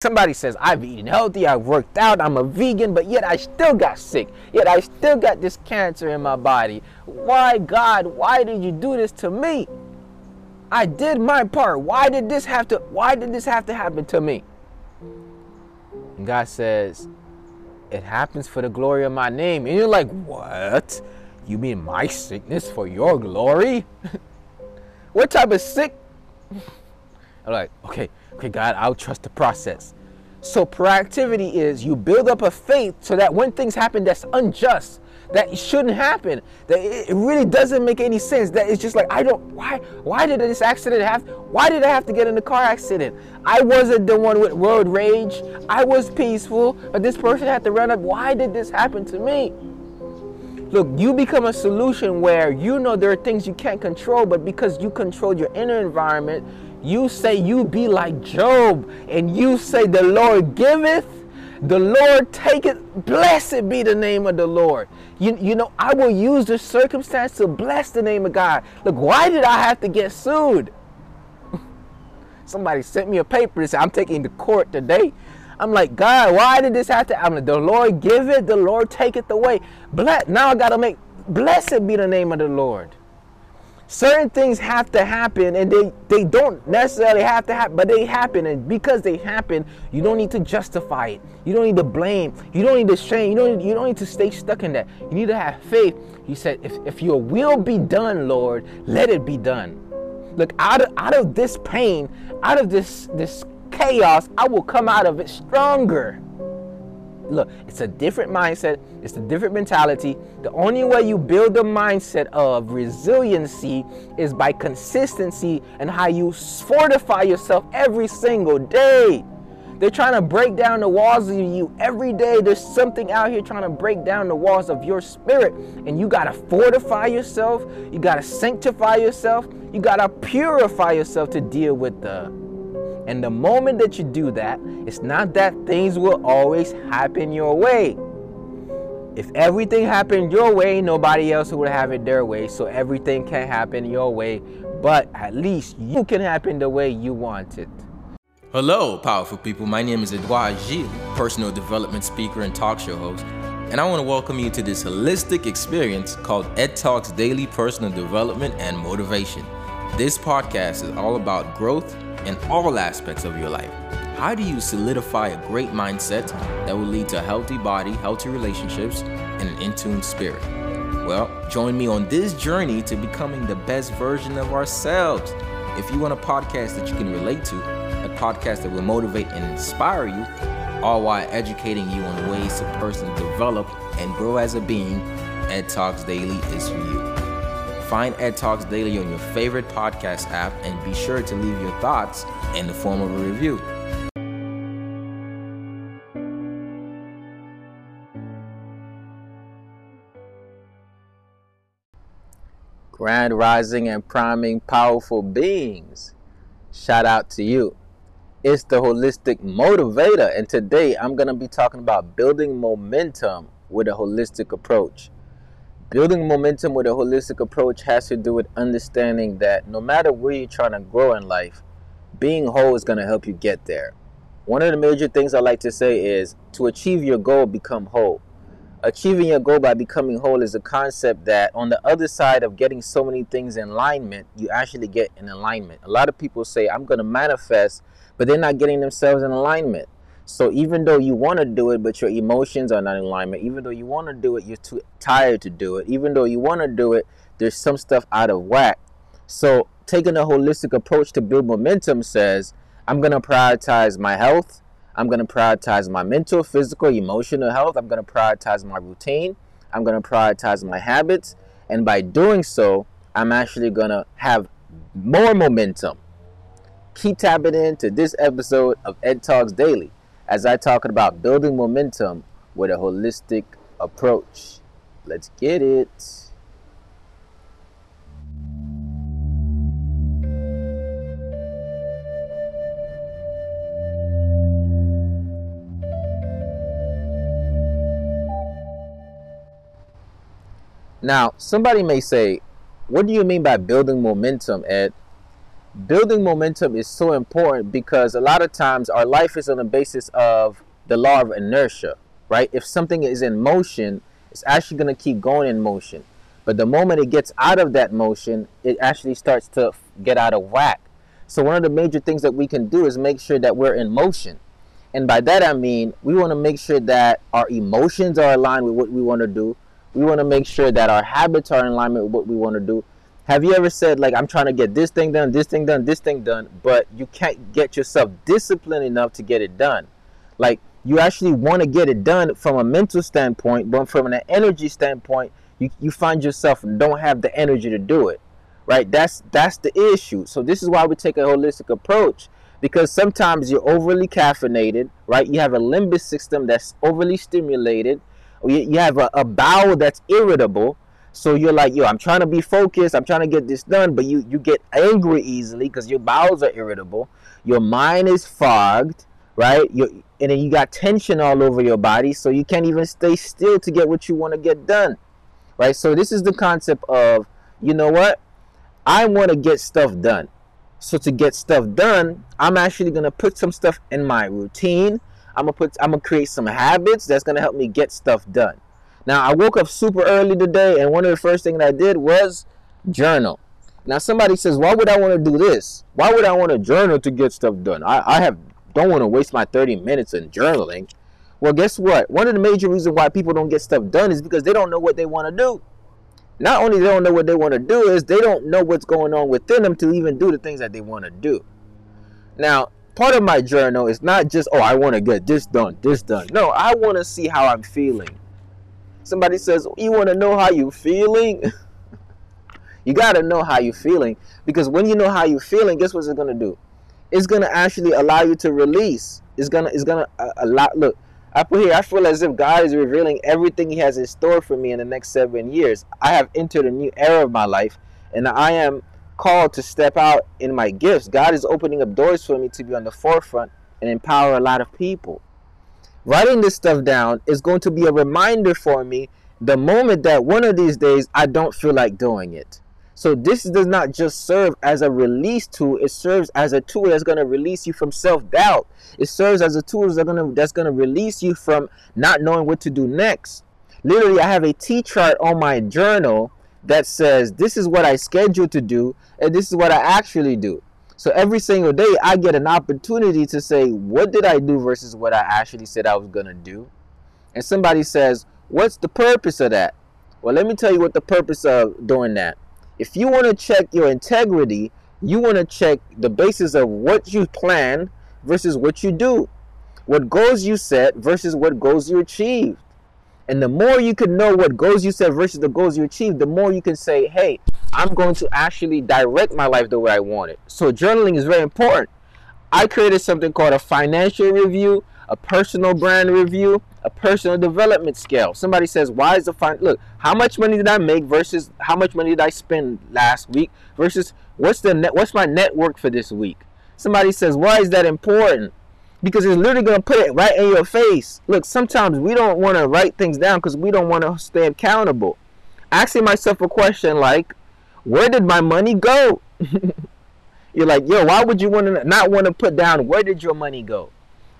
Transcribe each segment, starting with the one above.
Somebody says, I've eaten healthy, I've worked out, I'm a vegan, but yet I still got sick. Yet I still got this cancer in my body. Why, God, why did you do this to me? I did my part. Why did this have to why did this have to happen to me? And God says, It happens for the glory of my name. And you're like, What? You mean my sickness for your glory? what type of sick? I'm like, okay, okay, God, I'll trust the process. So proactivity is you build up a faith so that when things happen that's unjust, that shouldn't happen, that it really doesn't make any sense, that it's just like, I don't, why, why did this accident happen? Why did I have to get in a car accident? I wasn't the one with road rage. I was peaceful, but this person had to run up. Why did this happen to me? Look, you become a solution where you know there are things you can't control, but because you control your inner environment, you say you be like Job, and you say the Lord giveth, the Lord taketh. Blessed be the name of the Lord. You, you know, I will use this circumstance to bless the name of God. Look, why did I have to get sued? Somebody sent me a paper and said, I'm taking to court today. I'm like, God, why did this have to? I'm like, the Lord give it, the Lord take it away. Bless, now I got to make, blessed be the name of the Lord certain things have to happen and they, they don't necessarily have to happen but they happen. And because they happen you don't need to justify it. You don't need to blame. You don't need to shame. You don't, you don't need to stay stuck in that. You need to have faith. He said if, if your will be done lord let it be done. Look out of, out of this pain out of this this chaos i will come out of it stronger Look, it's a different mindset, it's a different mentality. The only way you build a mindset of resiliency is by consistency and how you fortify yourself every single day. They're trying to break down the walls of you every day. There's something out here trying to break down the walls of your spirit. And you got to fortify yourself. You got to sanctify yourself. You got to purify yourself to deal with the and the moment that you do that, it's not that things will always happen your way. If everything happened your way, nobody else would have it their way. So everything can happen your way, but at least you can happen the way you want it. Hello, powerful people. My name is Edouard Gilles, personal development speaker and talk show host. And I want to welcome you to this holistic experience called Ed Talks Daily Personal Development and Motivation. This podcast is all about growth in all aspects of your life. How do you solidify a great mindset that will lead to a healthy body, healthy relationships, and an in tune spirit? Well, join me on this journey to becoming the best version of ourselves. If you want a podcast that you can relate to, a podcast that will motivate and inspire you, all while educating you on ways to personally develop and grow as a being, Ed Talks Daily is for you. Find Ed Talks Daily on your favorite podcast app and be sure to leave your thoughts in the form of a review. Grand rising and priming powerful beings. Shout out to you. It's the holistic motivator, and today I'm going to be talking about building momentum with a holistic approach. Building momentum with a holistic approach has to do with understanding that no matter where you're trying to grow in life, being whole is going to help you get there. One of the major things I like to say is to achieve your goal, become whole. Achieving your goal by becoming whole is a concept that on the other side of getting so many things in alignment, you actually get in alignment. A lot of people say, I'm going to manifest, but they're not getting themselves in alignment. So even though you want to do it, but your emotions are not in alignment, even though you want to do it, you're too tired to do it. Even though you want to do it, there's some stuff out of whack. So taking a holistic approach to build momentum says, I'm going to prioritize my health. I'm going to prioritize my mental, physical, emotional health. I'm going to prioritize my routine. I'm going to prioritize my habits. And by doing so, I'm actually going to have more momentum. Keep tapping into this episode of Ed Talks Daily as I talk about building momentum with a holistic approach. Let's get it. Now, somebody may say, What do you mean by building momentum, Ed? Building momentum is so important because a lot of times our life is on the basis of the law of inertia, right? If something is in motion, it's actually going to keep going in motion. But the moment it gets out of that motion, it actually starts to get out of whack. So one of the major things that we can do is make sure that we're in motion. And by that I mean we want to make sure that our emotions are aligned with what we want to do. We want to make sure that our habits are in alignment with what we want to do. Have you ever said like I'm trying to get this thing done, this thing done, this thing done, but you can't get yourself disciplined enough to get it done? Like you actually want to get it done from a mental standpoint, but from an energy standpoint, you, you find yourself don't have the energy to do it. Right? That's that's the issue. So this is why we take a holistic approach because sometimes you're overly caffeinated, right? You have a limbic system that's overly stimulated. You have a, a bowel that's irritable. So you're like, yo, I'm trying to be focused. I'm trying to get this done, but you you get angry easily because your bowels are irritable. Your mind is fogged, right? You and then you got tension all over your body, so you can't even stay still to get what you want to get done, right? So this is the concept of, you know what? I want to get stuff done. So to get stuff done, I'm actually gonna put some stuff in my routine. I'm gonna put I'm gonna create some habits that's gonna help me get stuff done. Now I woke up super early today and one of the first things I did was journal. Now somebody says, why would I want to do this? Why would I want to journal to get stuff done? I, I have don't want to waste my 30 minutes in journaling. Well, guess what? One of the major reasons why people don't get stuff done is because they don't know what they want to do not only they don't know what they want to do is they don't know what's going on within them to even do the things that they want to do now part of my journal is not just oh i want to get this done this done no i want to see how i'm feeling somebody says you want to know how you're feeling you got to know how you're feeling because when you know how you're feeling guess what it's going to do it's going to actually allow you to release it's going to it's going to uh, allow look I put here, I feel as if God is revealing everything He has in store for me in the next seven years. I have entered a new era of my life, and I am called to step out in my gifts. God is opening up doors for me to be on the forefront and empower a lot of people. Writing this stuff down is going to be a reminder for me the moment that one of these days I don't feel like doing it. So this does not just serve as a release tool, it serves as a tool that's going to release you from self-doubt. It serves as a tool that's going to that's going to release you from not knowing what to do next. Literally, I have a T-chart on my journal that says this is what I schedule to do and this is what I actually do. So every single day I get an opportunity to say what did I do versus what I actually said I was going to do. And somebody says, "What's the purpose of that?" Well, let me tell you what the purpose of doing that if you want to check your integrity, you want to check the basis of what you plan versus what you do, what goals you set versus what goals you achieved. And the more you can know what goals you set versus the goals you achieve, the more you can say, hey, I'm going to actually direct my life the way I want it. So journaling is very important. I created something called a financial review, a personal brand review, a personal development scale. Somebody says, why is the fine? Look, how much money did I make versus how much money did I spend last week versus what's the net, what's my network for this week? Somebody says, why is that important? Because it's literally to put it right in your face. Look, sometimes we don't want to write things down because we don't want to stay accountable. Asking myself a question like, where did my money go? You're like, yo, why would you want to not want to put down where did your money go?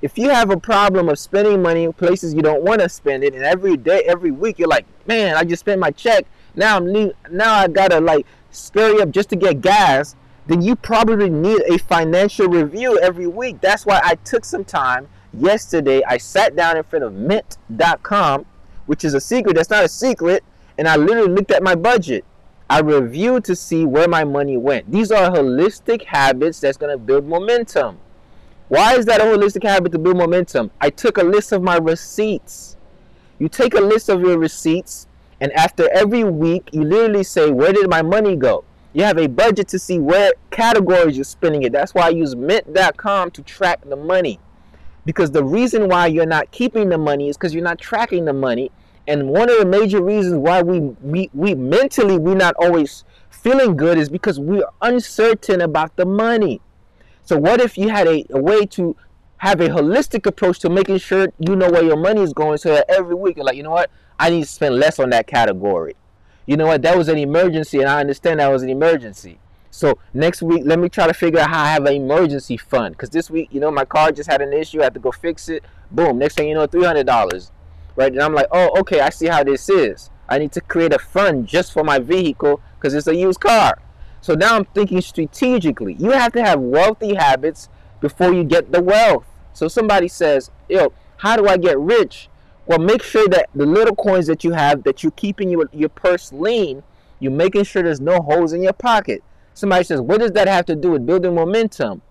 if you have a problem of spending money in places you don't want to spend it, and every day, every week, you're like, man, I just spent my check. Now I'm need, now I gotta like scurry up just to get gas. Then you probably need a financial review every week. That's why I took some time yesterday. I sat down in front of Mint.com, which is a secret. That's not a secret, and I literally looked at my budget. I review to see where my money went. These are holistic habits that's gonna build momentum. Why is that a holistic habit to build momentum? I took a list of my receipts. You take a list of your receipts, and after every week, you literally say, Where did my money go? You have a budget to see where categories you're spending it. That's why I use mint.com to track the money. Because the reason why you're not keeping the money is because you're not tracking the money. And one of the major reasons why we, we, we mentally we're not always feeling good is because we're uncertain about the money. So what if you had a, a way to have a holistic approach to making sure you know where your money is going so that every week you're like, you know what, I need to spend less on that category. You know what, that was an emergency and I understand that was an emergency. So next week, let me try to figure out how I have an emergency fund. Because this week, you know, my car just had an issue. I had to go fix it. Boom. Next thing you know, three hundred dollars. Right? And I'm like, oh, okay. I see how this is. I need to create a fund just for my vehicle because it's a used car. So now I'm thinking strategically. You have to have wealthy habits before you get the wealth. So somebody says, yo, how do I get rich? Well, make sure that the little coins that you have, that you're keeping your, your purse lean, you're making sure there's no holes in your pocket. Somebody says, what does that have to do with building momentum?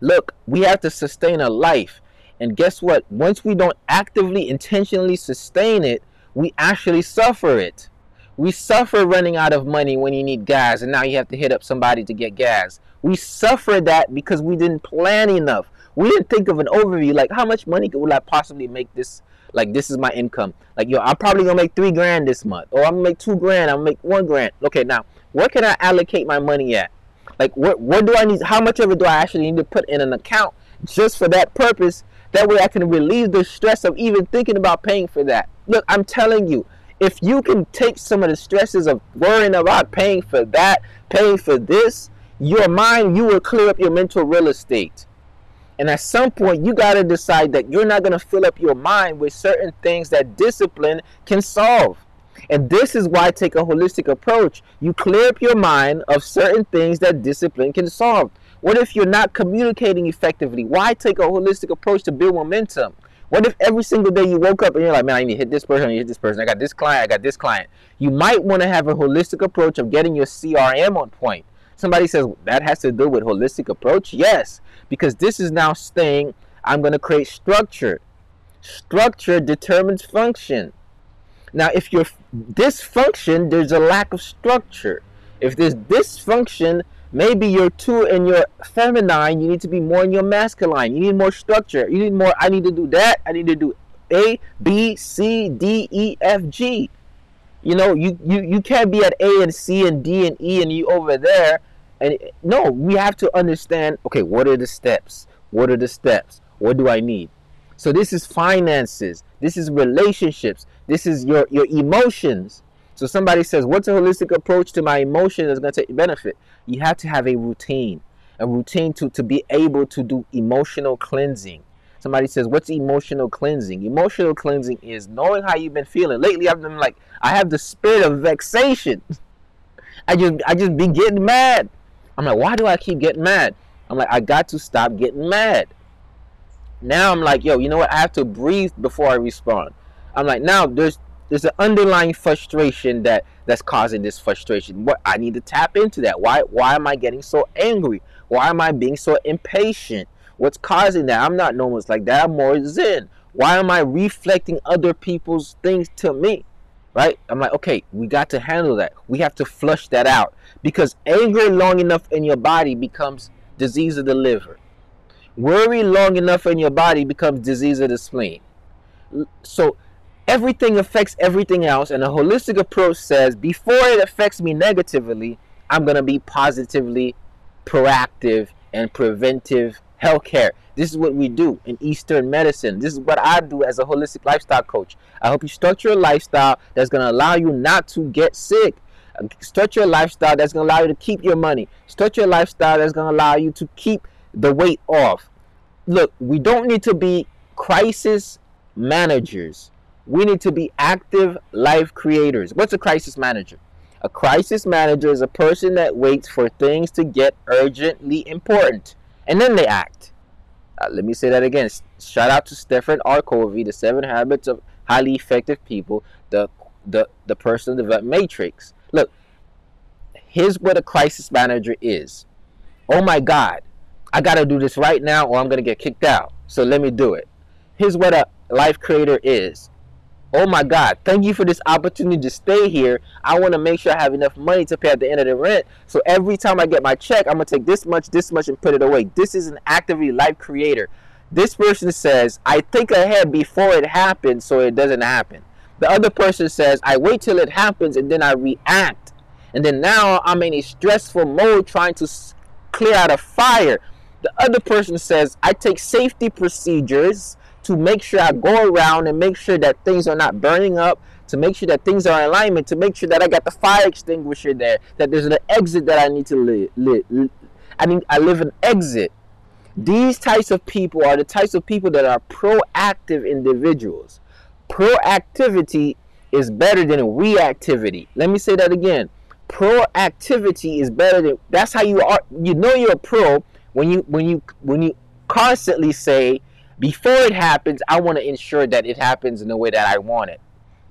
Look, we have to sustain a life. And guess what? Once we don't actively, intentionally sustain it, we actually suffer it. We suffer running out of money when you need gas, and now you have to hit up somebody to get gas. We suffer that because we didn't plan enough. We didn't think of an overview like how much money will I possibly make this? Like this is my income. Like yo, I'm probably gonna make three grand this month, or I'm gonna make two grand. I'm gonna make one grand. Okay, now where can I allocate my money at? Like what? What do I need? How much of it do I actually need to put in an account just for that purpose? That way I can relieve the stress of even thinking about paying for that. Look, I'm telling you, if you can take some of the stresses of worrying about paying for that, paying for this, your mind, you will clear up your mental real estate. And at some point, you got to decide that you're not going to fill up your mind with certain things that discipline can solve. And this is why I take a holistic approach. You clear up your mind of certain things that discipline can solve. What if you're not communicating effectively? Why take a holistic approach to build momentum? What if every single day you woke up and you're like, man, I need to hit this person, I need to hit this person, I got this client, I got this client. You might want to have a holistic approach of getting your CRM on point. Somebody says that has to do with holistic approach. Yes, because this is now saying I'm going to create structure. Structure determines function. Now, if you're dysfunction, there's a lack of structure. If there's dysfunction, maybe you're too in your feminine, you need to be more in your masculine. You need more structure. You need more, I need to do that. I need to do A, B, C, D, E, F, G. You know, you, you, you can't be at A and C and D and E and you over there. And no, we have to understand, okay, what are the steps? What are the steps? What do I need? So this is finances. This is relationships. This is your, your emotions. So somebody says, what's a holistic approach to my emotion that's going to take benefit? You have to have a routine, a routine to, to be able to do emotional cleansing. Somebody says, what's emotional cleansing? Emotional cleansing is knowing how you've been feeling. Lately, I've been like, I have the spirit of vexation. I just, I just be getting mad. I'm like, why do I keep getting mad? I'm like, I got to stop getting mad. Now I'm like, yo, you know what? I have to breathe before I respond. I'm like, now there's there's an underlying frustration that that's causing this frustration. What I need to tap into that. Why why am I getting so angry? Why am I being so impatient? What's causing that? I'm not normal it's like that. I'm more zen. Why am I reflecting other people's things to me? Right? I'm like, okay, we got to handle that. We have to flush that out because anger long enough in your body becomes disease of the liver. Worry long enough in your body becomes disease of the spleen. So everything affects everything else, and a holistic approach says before it affects me negatively, I'm going to be positively proactive and preventive healthcare. This is what we do in Eastern medicine. This is what I do as a holistic lifestyle coach. I help you structure a lifestyle that's going to allow you not to get sick. Structure a lifestyle that's going to allow you to keep your money. Structure a lifestyle that's going to allow you to keep the weight off. Look, we don't need to be crisis managers. We need to be active life creators. What's a crisis manager? A crisis manager is a person that waits for things to get urgently important and then they act. Uh, let me say that again. Shout out to Stephen R. Covey, The Seven Habits of Highly Effective People, the the the personal development matrix. Look, here's what a crisis manager is. Oh my God, I got to do this right now or I'm to get kicked out. So let me do it. Here's what a life creator is. Oh my God, thank you for this opportunity to stay here. I want to make sure I have enough money to pay at the end of the rent. So every time I get my check, I'm going to take this much, this much, and put it away. This is an actively life creator. This person says, I think ahead before it happens so it doesn't happen. The other person says, I wait till it happens and then I react. And then now I'm in a stressful mode trying to clear out a fire the other person says, I take safety procedures to make sure I go around and make sure that things are not burning up, to make sure that things are in alignment, to make sure that I got the fire extinguisher there, that there's an exit that I need to live. I need I live an exit. These types of people are the types of people that are proactive individuals. Proactivity is better than reactivity. Let me say that again. Proactivity is better than that's how you are you know you're a pro when you when you when you constantly say before it happens, I want to ensure that it happens in the way that I want it.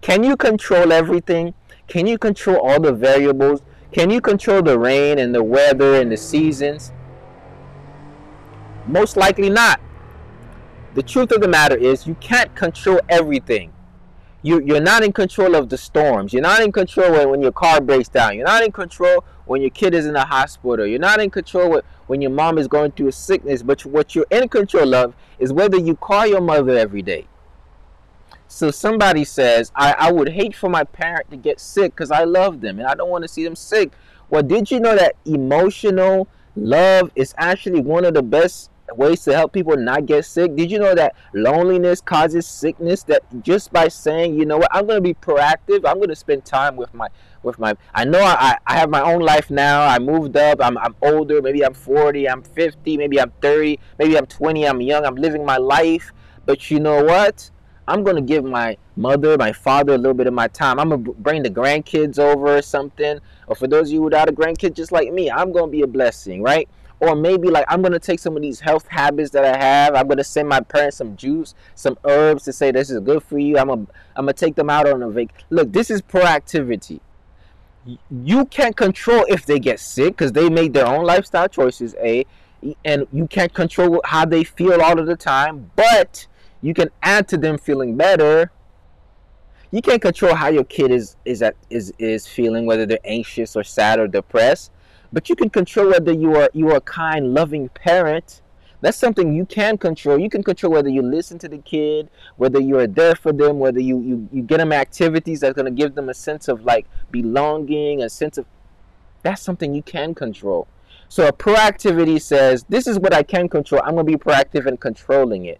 Can you control everything? Can you control all the variables? Can you control the rain and the weather and the seasons? Most likely not. The truth of the matter is, you can't control everything. You, you're not in control of the storms. You're not in control when, when your car breaks down. You're not in control when your kid is in the hospital. You're not in control with, when your mom is going through a sickness. But what you're in control of is whether you call your mother every day. So somebody says, I, I would hate for my parent to get sick because I love them and I don't want to see them sick. Well, did you know that emotional love is actually one of the best ways to help people not get sick. Did you know that loneliness causes sickness? That just by saying, you know what, I'm going to be proactive. I'm going to spend time with my with my. I know I, I have my own life now. I moved up. I'm I'm older. Maybe I'm 40. I'm 50. Maybe I'm 30. Maybe I'm 20. I'm young. I'm living my life. But you know what? I'm gonna give my mother, my father a little bit of my time. I'm gonna bring the grandkids over or something. Or for those of you without a grandkid, just like me, I'm gonna be a blessing, right? or maybe like I'm gonna take some of these health habits that I have. I'm gonna send my parents some juice, some herbs to say this is good for you. I'm gonna I'm gonna take them out on a vac. Look, this is proactivity. You can't control if they get sick because they made their own lifestyle choices. A, and you can't control how they feel all of the time, but you can add to them feeling better. You can't control how your kid is is at is is feeling, whether they're anxious or sad or depressed but you can control whether you are you are a kind, loving parent. That's something you can control. You can control whether you listen to the kid, whether you are there for them, whether you you, you get them activities that's gonna give them a sense of like belonging, a sense of that's something you can control. So a proactivity says, this is what I can control. I'm gonna be proactive in controlling it.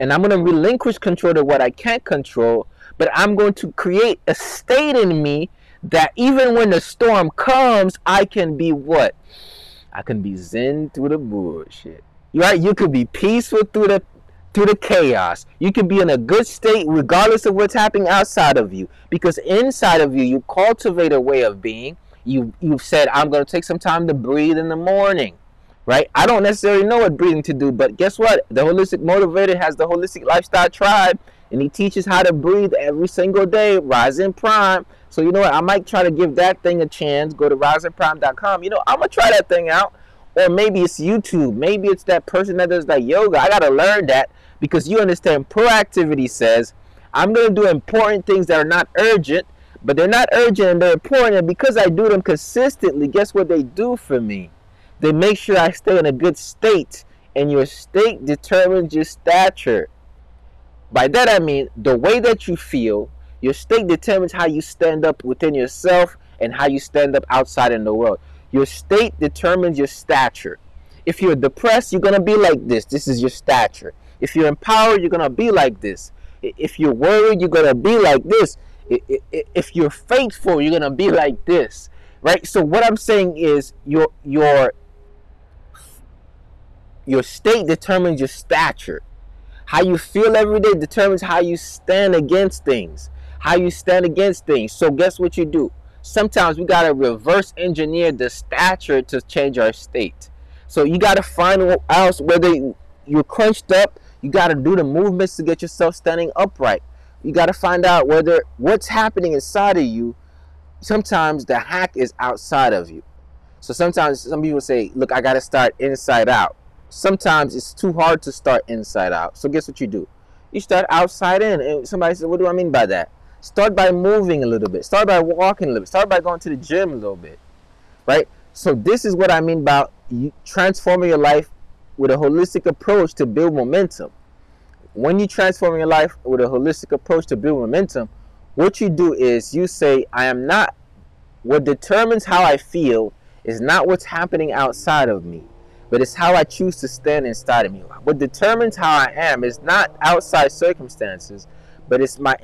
And I'm gonna relinquish control to what I can't control, but I'm going to create a state in me that even when the storm comes, I can be what? I can be zen through the bullshit. Right? You could be peaceful through the through the chaos. You can be in a good state regardless of what's happening outside of you. Because inside of you, you cultivate a way of being. You you've said, I'm gonna take some time to breathe in the morning. Right? I don't necessarily know what breathing to do, but guess what? The holistic motivator has the holistic lifestyle tribe and he teaches how to breathe every single day. Rising Prime. So you know what? I might try to give that thing a chance. Go to risingprime.com. You know, I'm gonna try that thing out. Or maybe it's YouTube. Maybe it's that person that does that yoga. I gotta learn that because you understand proactivity says I'm gonna do important things that are not urgent, but they're not urgent and they're important. And because I do them consistently, guess what they do for me? They make sure I stay in a good state. And your state determines your stature. By that I mean the way that you feel, your state determines how you stand up within yourself and how you stand up outside in the world. Your state determines your stature. If you're depressed, you're going to be like this. This is your stature. If you're empowered, you're going to be like this. If you're worried, you're going to be like this. If you're faithful, you're going to be like this. Right? So what I'm saying is your your your state determines your stature. How you feel every day determines how you stand against things, how you stand against things. So, guess what you do? Sometimes we got to reverse engineer the stature to change our state. So, you got to find out whether you're crunched up, you got to do the movements to get yourself standing upright. You got to find out whether what's happening inside of you. Sometimes the hack is outside of you. So sometimes some people say, look, I got to start inside out sometimes it's too hard to start inside out. So guess what you do? You start outside in. And somebody says, what do I mean by that? Start by moving a little bit. Start by walking a little bit. Start by going to the gym a little bit. Right? So this is what I mean you transforming your life with a holistic approach to build momentum. When you transform your life with a holistic approach to build momentum, what you do is you say, I am not, what determines how I feel is not what's happening outside of me but it's how I choose to stand inside of me. What determines how I am is not outside circumstances, but it's my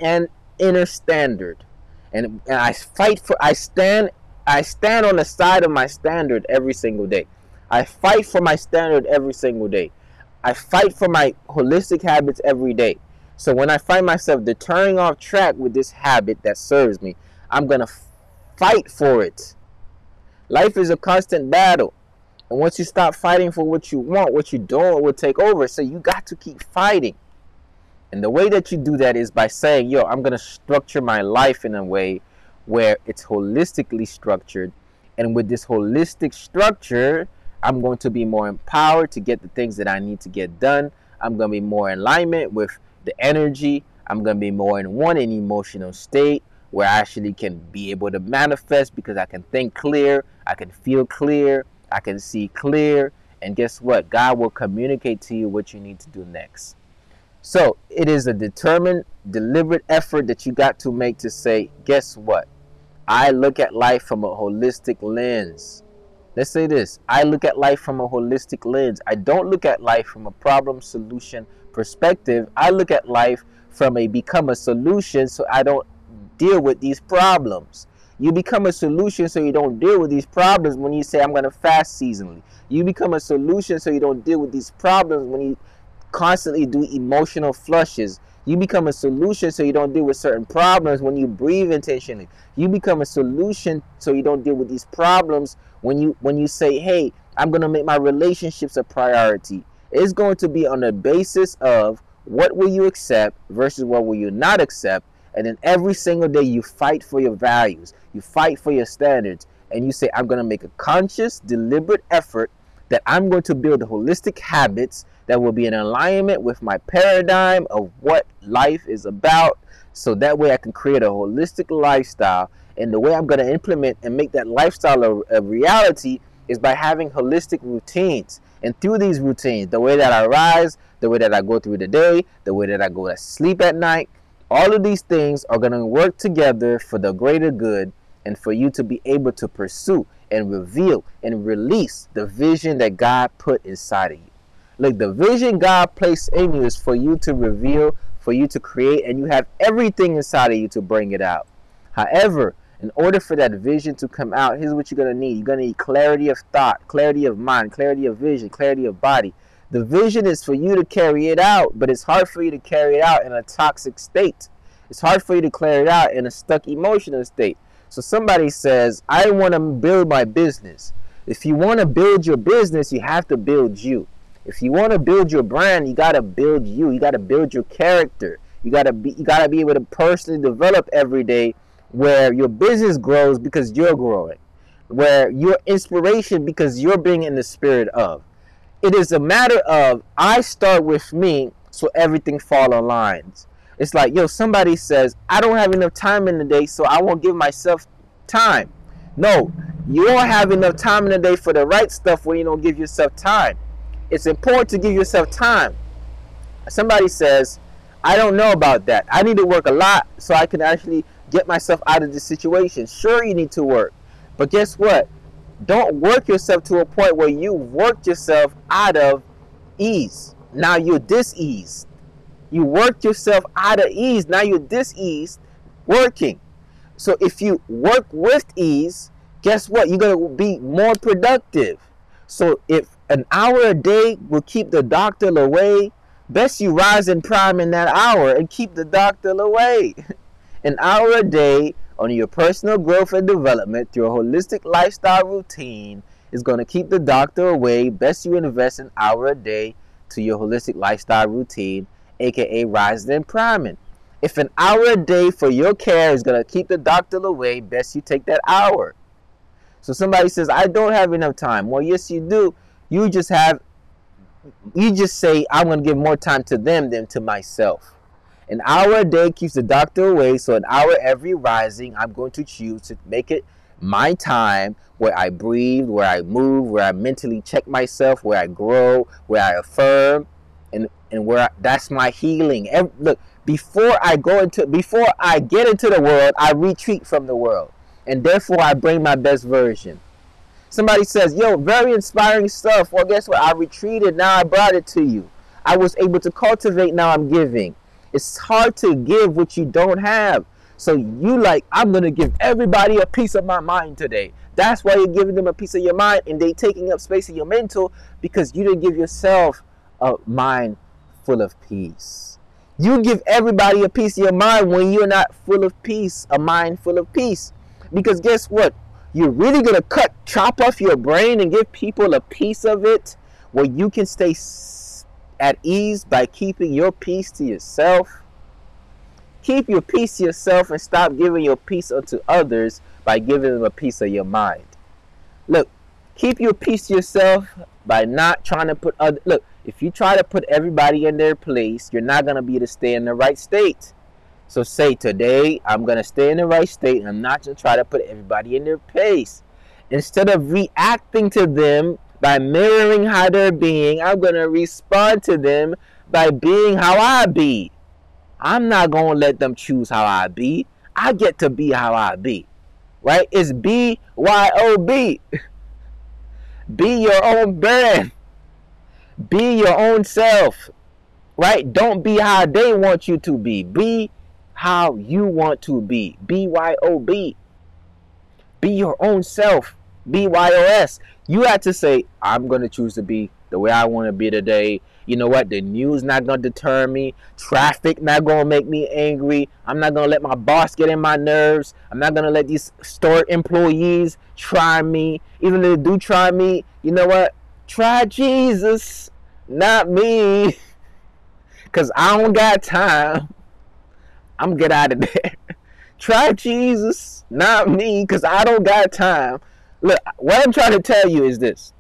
inner standard. And, and I fight for I stand I stand on the side of my standard every single day. I fight for my standard every single day. I fight for my holistic habits every day. So when I find myself deterring off track with this habit that serves me, I'm going to fight for it. Life is a constant battle. And once you stop fighting for what you want, what you don't will take over. So you got to keep fighting. And the way that you do that is by saying, yo, I'm going to structure my life in a way where it's holistically structured. And with this holistic structure, I'm going to be more empowered to get the things that I need to get done. I'm going to be more in alignment with the energy. I'm going to be more in one an emotional state where I actually can be able to manifest because I can think clear, I can feel clear, I can see clear. And guess what? God will communicate to you what you need to do next. So it is a determined, deliberate effort that you got to make to say, guess what? I look at life from a holistic lens. Let's say this I look at life from a holistic lens. I don't look at life from a problem solution perspective. I look at life from a become a solution so I don't deal with these problems. You become a solution so you don't deal with these problems when you say, I'm going to fast seasonally. You become a solution so you don't deal with these problems when you constantly do emotional flushes. You become a solution so you don't deal with certain problems when you breathe intentionally. You become a solution so you don't deal with these problems when you when you say, "Hey, I'm going to make my relationships a priority." It's going to be on the basis of what will you accept versus what will you not accept. And then every single day you fight for your values. You fight for your standards and you say, "I'm going to make a conscious, deliberate effort that I'm going to build holistic habits that will be in alignment with my paradigm of what life is about. So that way I can create a holistic lifestyle. And the way I'm going to implement and make that lifestyle a, a reality is by having holistic routines. And through these routines, the way that I rise, the way that I go through the day, the way that I go to sleep at night, all of these things are going to work together for the greater good and for you to be able to pursue and reveal and release the vision that God put inside of you. Look, the vision God placed in you is for you to reveal, for you to create, and you have everything inside of you to bring it out. However, in order for that vision to come out, here's what you're going to need. You're going to need clarity of thought, clarity of mind, clarity of vision, clarity of body. The vision is for you to carry it out, but it's hard for you to carry it out in a toxic state. It's hard for you to carry it out in a stuck emotional state. So somebody says, I want to build my business. If you want to build your business, you have to build you. If you want to build your brand, you got to build you. You got to build your character. You got to be you got to be able to personally develop every day where your business grows because you're growing. Where your inspiration because you're being in the spirit of. It is a matter of I start with me so everything fall lines. It's like, yo, somebody says, I don't have enough time in the day, so I won't give myself time. No, you don't have enough time in the day for the right stuff when you don't give yourself time it's important to give yourself time. Somebody says, I don't know about that. I need to work a lot so I can actually get myself out of this situation. Sure, you need to work. But guess what? Don't work yourself to a point where you worked yourself out of ease. Now you're diseased. You worked yourself out of ease. Now you're diseased working. So if you work with ease, guess what? You're going to be more productive. So if an hour a day will keep the doctor away, best you rise in prime in that hour and keep the doctor away. An hour a day on your personal growth and development through a holistic lifestyle routine is going to keep the doctor away. Best you invest an hour a day to your holistic lifestyle routine, aka rising priming. If an hour a day for your care is to keep the doctor away, best you take that hour. So somebody says, I don't have enough time. Well, yes, you do. You just have, you just say, I'm to give more time to them than to myself. An hour a day keeps the doctor away. So an hour every rising, I'm going to choose to make it my time where I breathe, where I move, where I mentally check myself, where I grow, where I affirm, and where I, that's my healing. Every, look, before I go into, before I get into the world, I retreat from the world and therefore I bring my best version. Somebody says, yo, very inspiring stuff. Well, guess what? I retreated. Now I brought it to you. I was able to cultivate. Now I'm giving. It's hard to give what you don't have. So you like, I'm to give everybody a piece of my mind today. That's why you're giving them a piece of your mind and they taking up space in your mental because you didn't give yourself a mind full of peace. You give everybody a piece of your mind when you're not full of peace, a mind full of peace. Because guess what? You're really going to cut, chop off your brain and give people a piece of it where you can stay at ease by keeping your peace to yourself. Keep your peace to yourself and stop giving your peace unto others by giving them a piece of your mind. Look, keep your peace to yourself by not trying to put other look, if you try to put everybody in their place, you're not gonna be able to stay in the right state. So say today I'm gonna stay in the right state. And I'm not gonna try to put everybody in their place. Instead of reacting to them by mirroring how they're being, I'm gonna respond to them by being how I be. I'm not gonna let them choose how I be. I get to be how I be. Right? It's B Y O B. Be your own brand. Be your own self. Right? Don't be how they want you to be. Be how you want to be. B Y O B. Be your own self. B Y O S. You have to say, I'm going to choose to be the way I want to be today. You know what? The news not going to deter me. Traffic not going to make me angry. I'm not going to let my boss get in my nerves. I'm not going to let these store employees try me. Even if they do try me, you know what? Try Jesus, not me. Because I don't got time. I'm get out of there. Try Jesus, not me, because I don't got time. Look, what I'm trying to tell you is this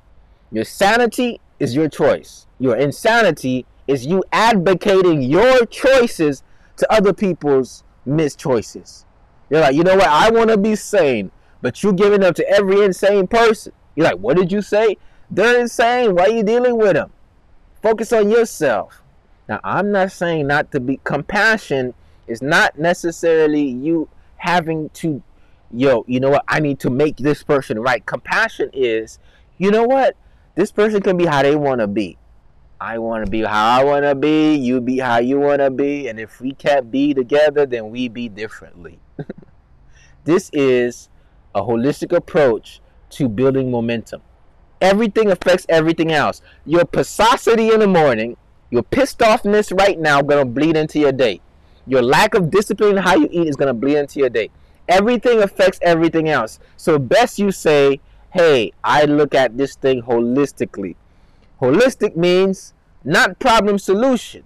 your sanity is your choice. Your insanity is you advocating your choices to other people's mischoices. You're like, you know what? I want to be sane, but you're giving up to every insane person. You're like, what did you say? They're insane. Why are you dealing with them? Focus on yourself. Now, I'm not saying not to be compassion is not necessarily you having to, yo, you know what? I need to make this person right. Compassion is, you know what? This person can be how they want to be. I want to be how I want to be. You be how you want to be. And if we can't be together, then we be differently. this is a holistic approach to building momentum. Everything affects everything else. Your pissosity in the morning, your pissed offness right now, going to bleed into your day. Your lack of discipline in how you eat is going to bleed into your day. Everything affects everything else. So, best you say, hey, I look at this thing holistically. Holistic means not problem solution.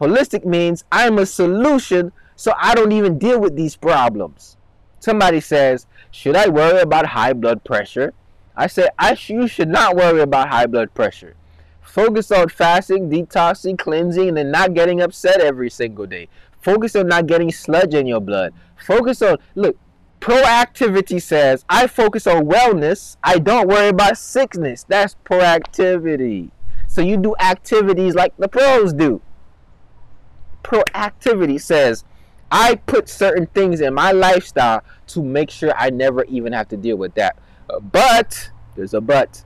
Holistic means I'm a solution so I don't even deal with these problems. Somebody says, Should I worry about high blood pressure? I said, I You should not worry about high blood pressure. Focus on fasting, detoxing, cleansing, and then not getting upset every single day. Focus on not getting sludge in your blood. Focus on, look, Proactivity says, I focus on wellness. I don't worry about sickness. That's proactivity. So you do activities like the pros do. Proactivity says, I put certain things in my lifestyle to make sure I never even have to deal with that. But, there's a but.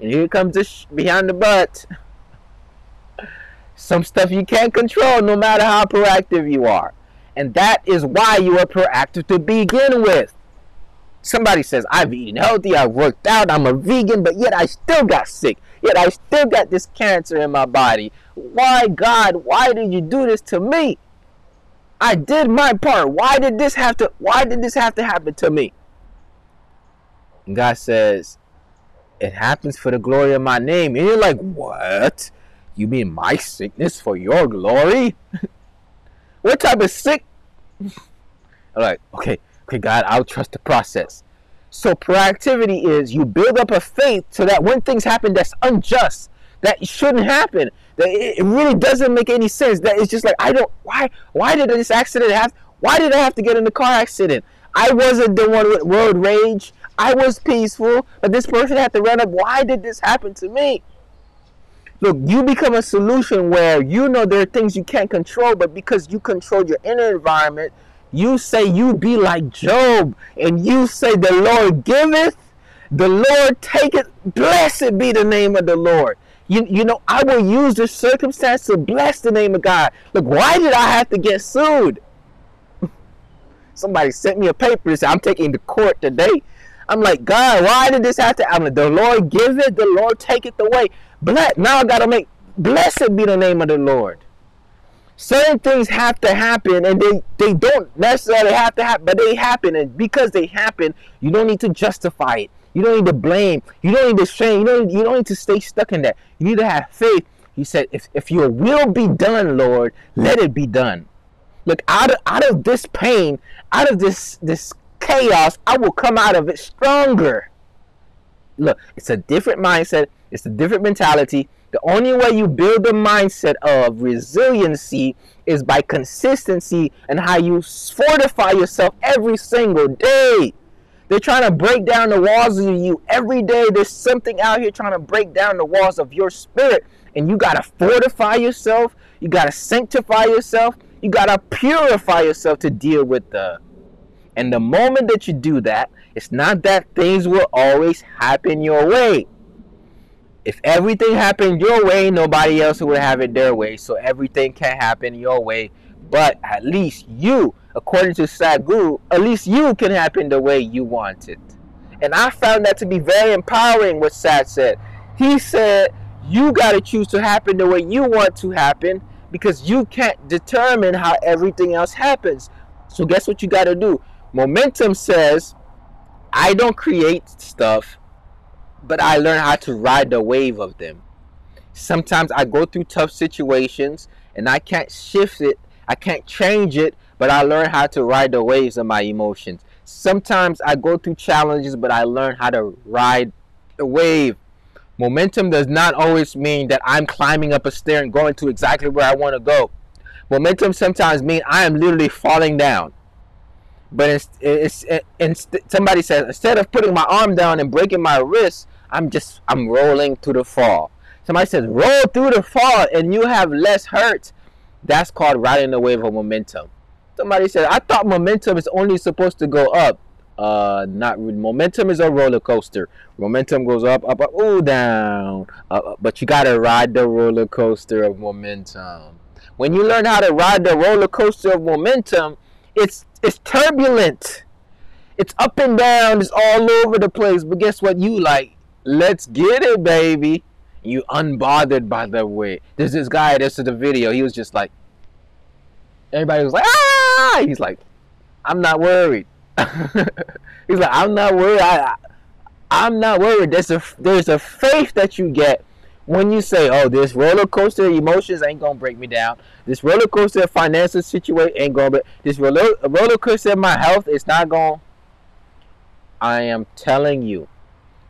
And here comes the sh- behind the but. Some stuff you can't control no matter how proactive you are. And that is why you are proactive to begin with. Somebody says, I've eaten healthy, I've worked out, I'm a vegan, but yet I still got sick. Yet I still got this cancer in my body. Why, God, why did you do this to me? I did my part. Why did this have to why did this have to happen to me? And God says, It happens for the glory of my name. And you're like, What? You mean my sickness for your glory? What type of sick? I'm okay, okay, God, I'll trust the process. So proactivity is you build up a faith so that when things happen that's unjust, that shouldn't happen, that it really doesn't make any sense. That it's just like I don't why why did this accident happen? Why did I have to get in the car accident? I wasn't the one with road rage. I was peaceful, but this person had to run up. Why did this happen to me? Look, you become a solution where you know there are things you can't control, but because you control your inner environment, you say you be like Job and you say the Lord giveth, The Lord take it. Blessed be the name of the Lord. You, you know, I will use this circumstance to bless the name of God. Look, why did I have to get sued? Somebody sent me a paper and said, I'm taking to court today. I'm like, God, why did this have to happen? The Lord give it, the Lord take it away. Bless. Now I got to make, blessed be the name of the Lord. Certain things have to happen and they, they don't necessarily have to happen, but they happen. And because they happen, you don't need to justify it. You don't need to blame. You don't need to shame. You don't, you don't need to stay stuck in that. You need to have faith. He said, if, if your will be done, Lord, let it be done. Look, out of, out of this pain, out of this, this chaos, I will come out of it stronger. Look, it's a different mindset. It's a different mentality. The only way you build the mindset of resiliency is by consistency and how you fortify yourself every single day. They're trying to break down the walls of you every day. There's something out here trying to break down the walls of your spirit, and you got to fortify yourself. You got to sanctify yourself. You got to purify yourself to deal with the. And the moment that you do that, it's not that things will always happen your way. If everything happened your way, nobody else would have it their way. So everything can happen your way. But at least you according to Sadhguru, at least you can happen the way you want it. And I found that to be very empowering what Sad said. He said, you got to choose to happen the way you want to happen because you can't determine how everything else happens. So guess what you got to do? Momentum says, I don't create stuff, but I learn how to ride the wave of them. Sometimes I go through tough situations and I can't shift it, I can't change it, but I learn how to ride the waves of my emotions. Sometimes I go through challenges, but I learn how to ride the wave. Momentum does not always mean that I'm climbing up a stair and going to exactly where I want to go. Momentum sometimes means I am literally falling down. But it's, it's, it's, somebody says instead of putting my arm down and breaking my wrist, I'm just I'm rolling through the fall. Somebody says roll through the fall and you have less hurt. That's called riding the wave of momentum. Somebody said, I thought momentum is only supposed to go up. Uh, not momentum is a roller coaster. Momentum goes up, up, up, oh, down. Uh, but you gotta ride the roller coaster of momentum. When you learn how to ride the roller coaster of momentum, it's it's turbulent. It's up and down. It's all over the place. But guess what? You like, let's get it, baby. You unbothered by the way. There's this guy. This is the video. He was just like, everybody was like, ah! He's like, I'm not worried. He's like, I'm not worried. I, I, am not worried. There's a there's a faith that you get when you say, "Oh, this roller coaster emotions ain't gonna break me down. This roller coaster financial situation ain't gonna. Be, this roller roller coaster my health is not gonna." I am telling you,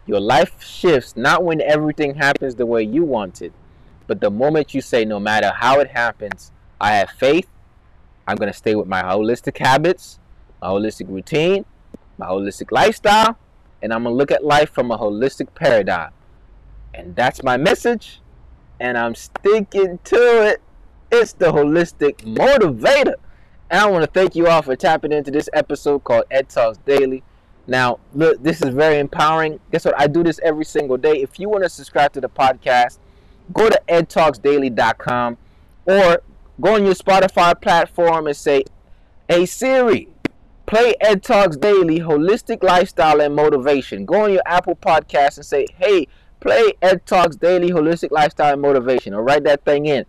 your life shifts not when everything happens the way you want it, but the moment you say, "No matter how it happens, I have faith I'm to stay with my holistic habits, my holistic routine, my holistic lifestyle, and I'm to look at life from a holistic paradigm. And that's my message, and I'm sticking to it. It's the holistic motivator. And I want to thank you all for tapping into this episode called Ed Talks Daily. Now, look, this is very empowering. Guess what? I do this every single day. If you want to subscribe to the podcast, go to edtalksdaily.com or go on your Spotify platform and say, Hey Siri, play Ed Talks Daily, Holistic Lifestyle and Motivation. Go on your Apple Podcast and say, Hey, play Ed Talks Daily, Holistic Lifestyle and Motivation, or write that thing in.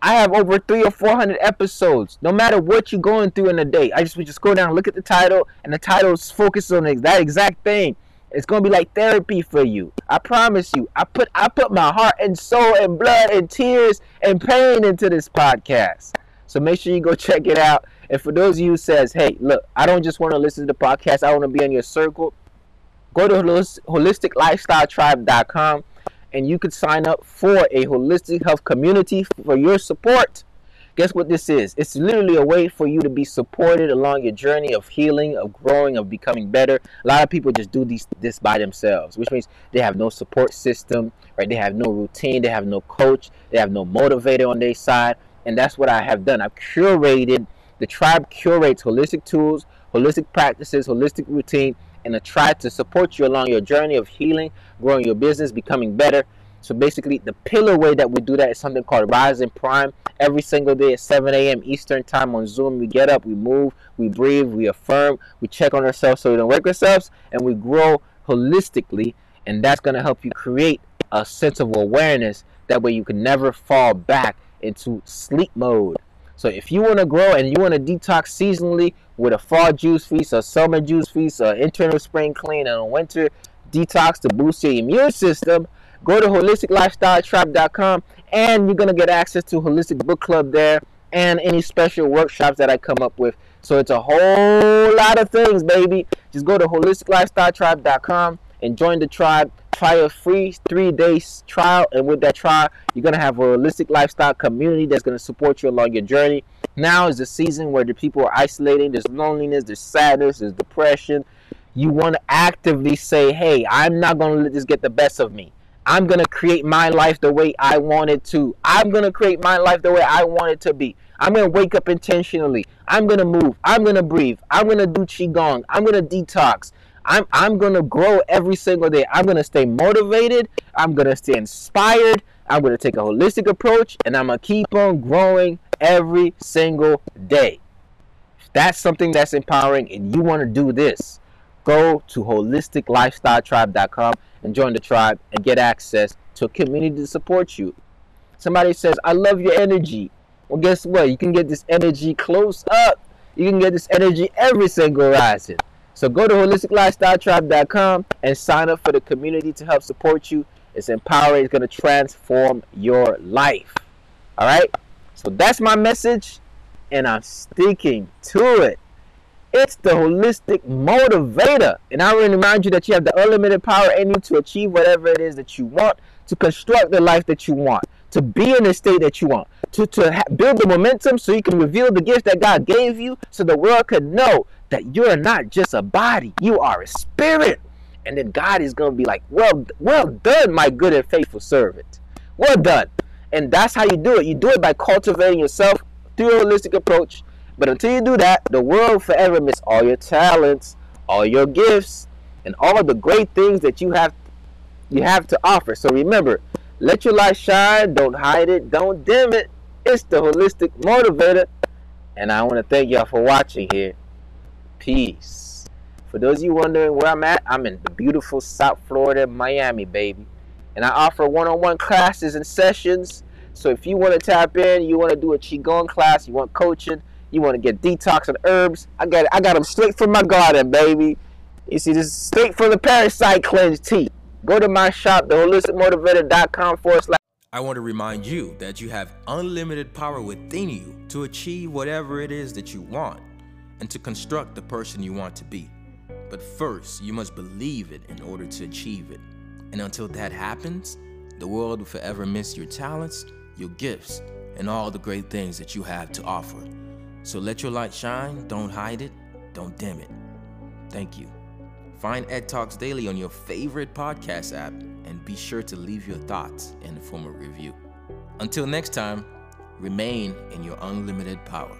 I have over three or four hundred episodes. No matter what you're going through in a day, I just we just go down, look at the title, and the title focuses on that exact thing. It's gonna be like therapy for you. I promise you. I put I put my heart and soul and blood and tears and pain into this podcast. So make sure you go check it out. And for those of you who says, hey, look, I don't just want to listen to the podcast, I want to be in your circle. Go to holisticlifestyletribe.com and you could sign up for a holistic health community for your support guess what this is? It's literally a way for you to be supported along your journey of healing, of growing, of becoming better. A lot of people just do these this by themselves, which means they have no support system, right? They have no routine, they have no coach, they have no motivator on their side. And that's what I have done. I've curated the tribe curates holistic tools, holistic practices, holistic routine, and a tribe to support you along your journey of healing, growing your business, becoming better. So basically, the pillar way that we do that is something called Rising Prime. Every single day at 7 a.m. Eastern Time on Zoom, we get up, we move, we breathe, we affirm, we check on ourselves so we don't wreck ourselves, and we grow holistically. And that's going to help you create a sense of awareness. That way, you can never fall back into sleep mode. So if you want to grow and you want to detox seasonally with a fall juice feast, a summer juice feast, an internal spring clean, and a winter detox to boost your immune system, Go to holisticlifestyletribe.com and you're going to get access to Holistic Book Club there and any special workshops that I come up with. So it's a whole lot of things, baby. Just go to holisticlifestyletribe.com and join the tribe. Try a free three days trial, and with that trial, you're gonna have a holistic lifestyle community that's gonna support you along your journey. Now is the season where the people are isolating. There's loneliness, there's sadness, there's depression. You want to actively say, "Hey, I'm not gonna let this get the best of me." I'm going to create my life the way I want it to. I'm going to create my life the way I want it to be. I'm going to wake up intentionally. I'm going to move. I'm going to breathe. I'm going to do Qigong. I'm going to detox. I'm, I'm to grow every single day. I'm to stay motivated. I'm to stay inspired. I'm to take a holistic approach and I'm to keep on growing every single day. That's something that's empowering and you want to do this, go to holisticlifestyletribe.com and join the tribe and get access to a community to support you. Somebody says, I love your energy. Well, guess what? You can get this energy close up. You can get this energy every single rising. So go to holisticlifestyletribe.com and sign up for the community to help support you. It's empowering. It's going to transform your life. All right? So that's my message, and I'm sticking to it. It's the holistic motivator. And I want to remind you that you have the unlimited power in you to achieve whatever it is that you want, to construct the life that you want, to be in the state that you want, to, to build the momentum so you can reveal the gifts that God gave you so the world can know that you're not just a body, you are a spirit. And then God is going to be like, well, well done, my good and faithful servant. Well done. And that's how you do it. You do it by cultivating yourself through a holistic approach but until you do that, the world forever miss all your talents, all your gifts, and all of the great things that you have you have to offer. So remember, let your light shine, don't hide it, don't dim it. It's the holistic motivator. And I want to thank y'all for watching here. Peace. For those of you wondering where I'm at, I'm in the beautiful South Florida, Miami, baby. And I offer one-on-one classes and sessions. So if you want to tap in, you want to do a Qigong class, you want coaching, you want to get detox and herbs? I got I got them straight from my garden, baby. You see, this is straight from the parasite cleanse tea. Go to my shop, theholisticmotivator.com forward slash. I want to remind you that you have unlimited power within you to achieve whatever it is that you want and to construct the person you want to be. But first, you must believe it in order to achieve it. And until that happens, the world will forever miss your talents, your gifts, and all the great things that you have to offer. So let your light shine, don't hide it, don't dim it. Thank you. Find Ed Talks Daily on your favorite podcast app and be sure to leave your thoughts in the form of review. Until next time, remain in your unlimited power.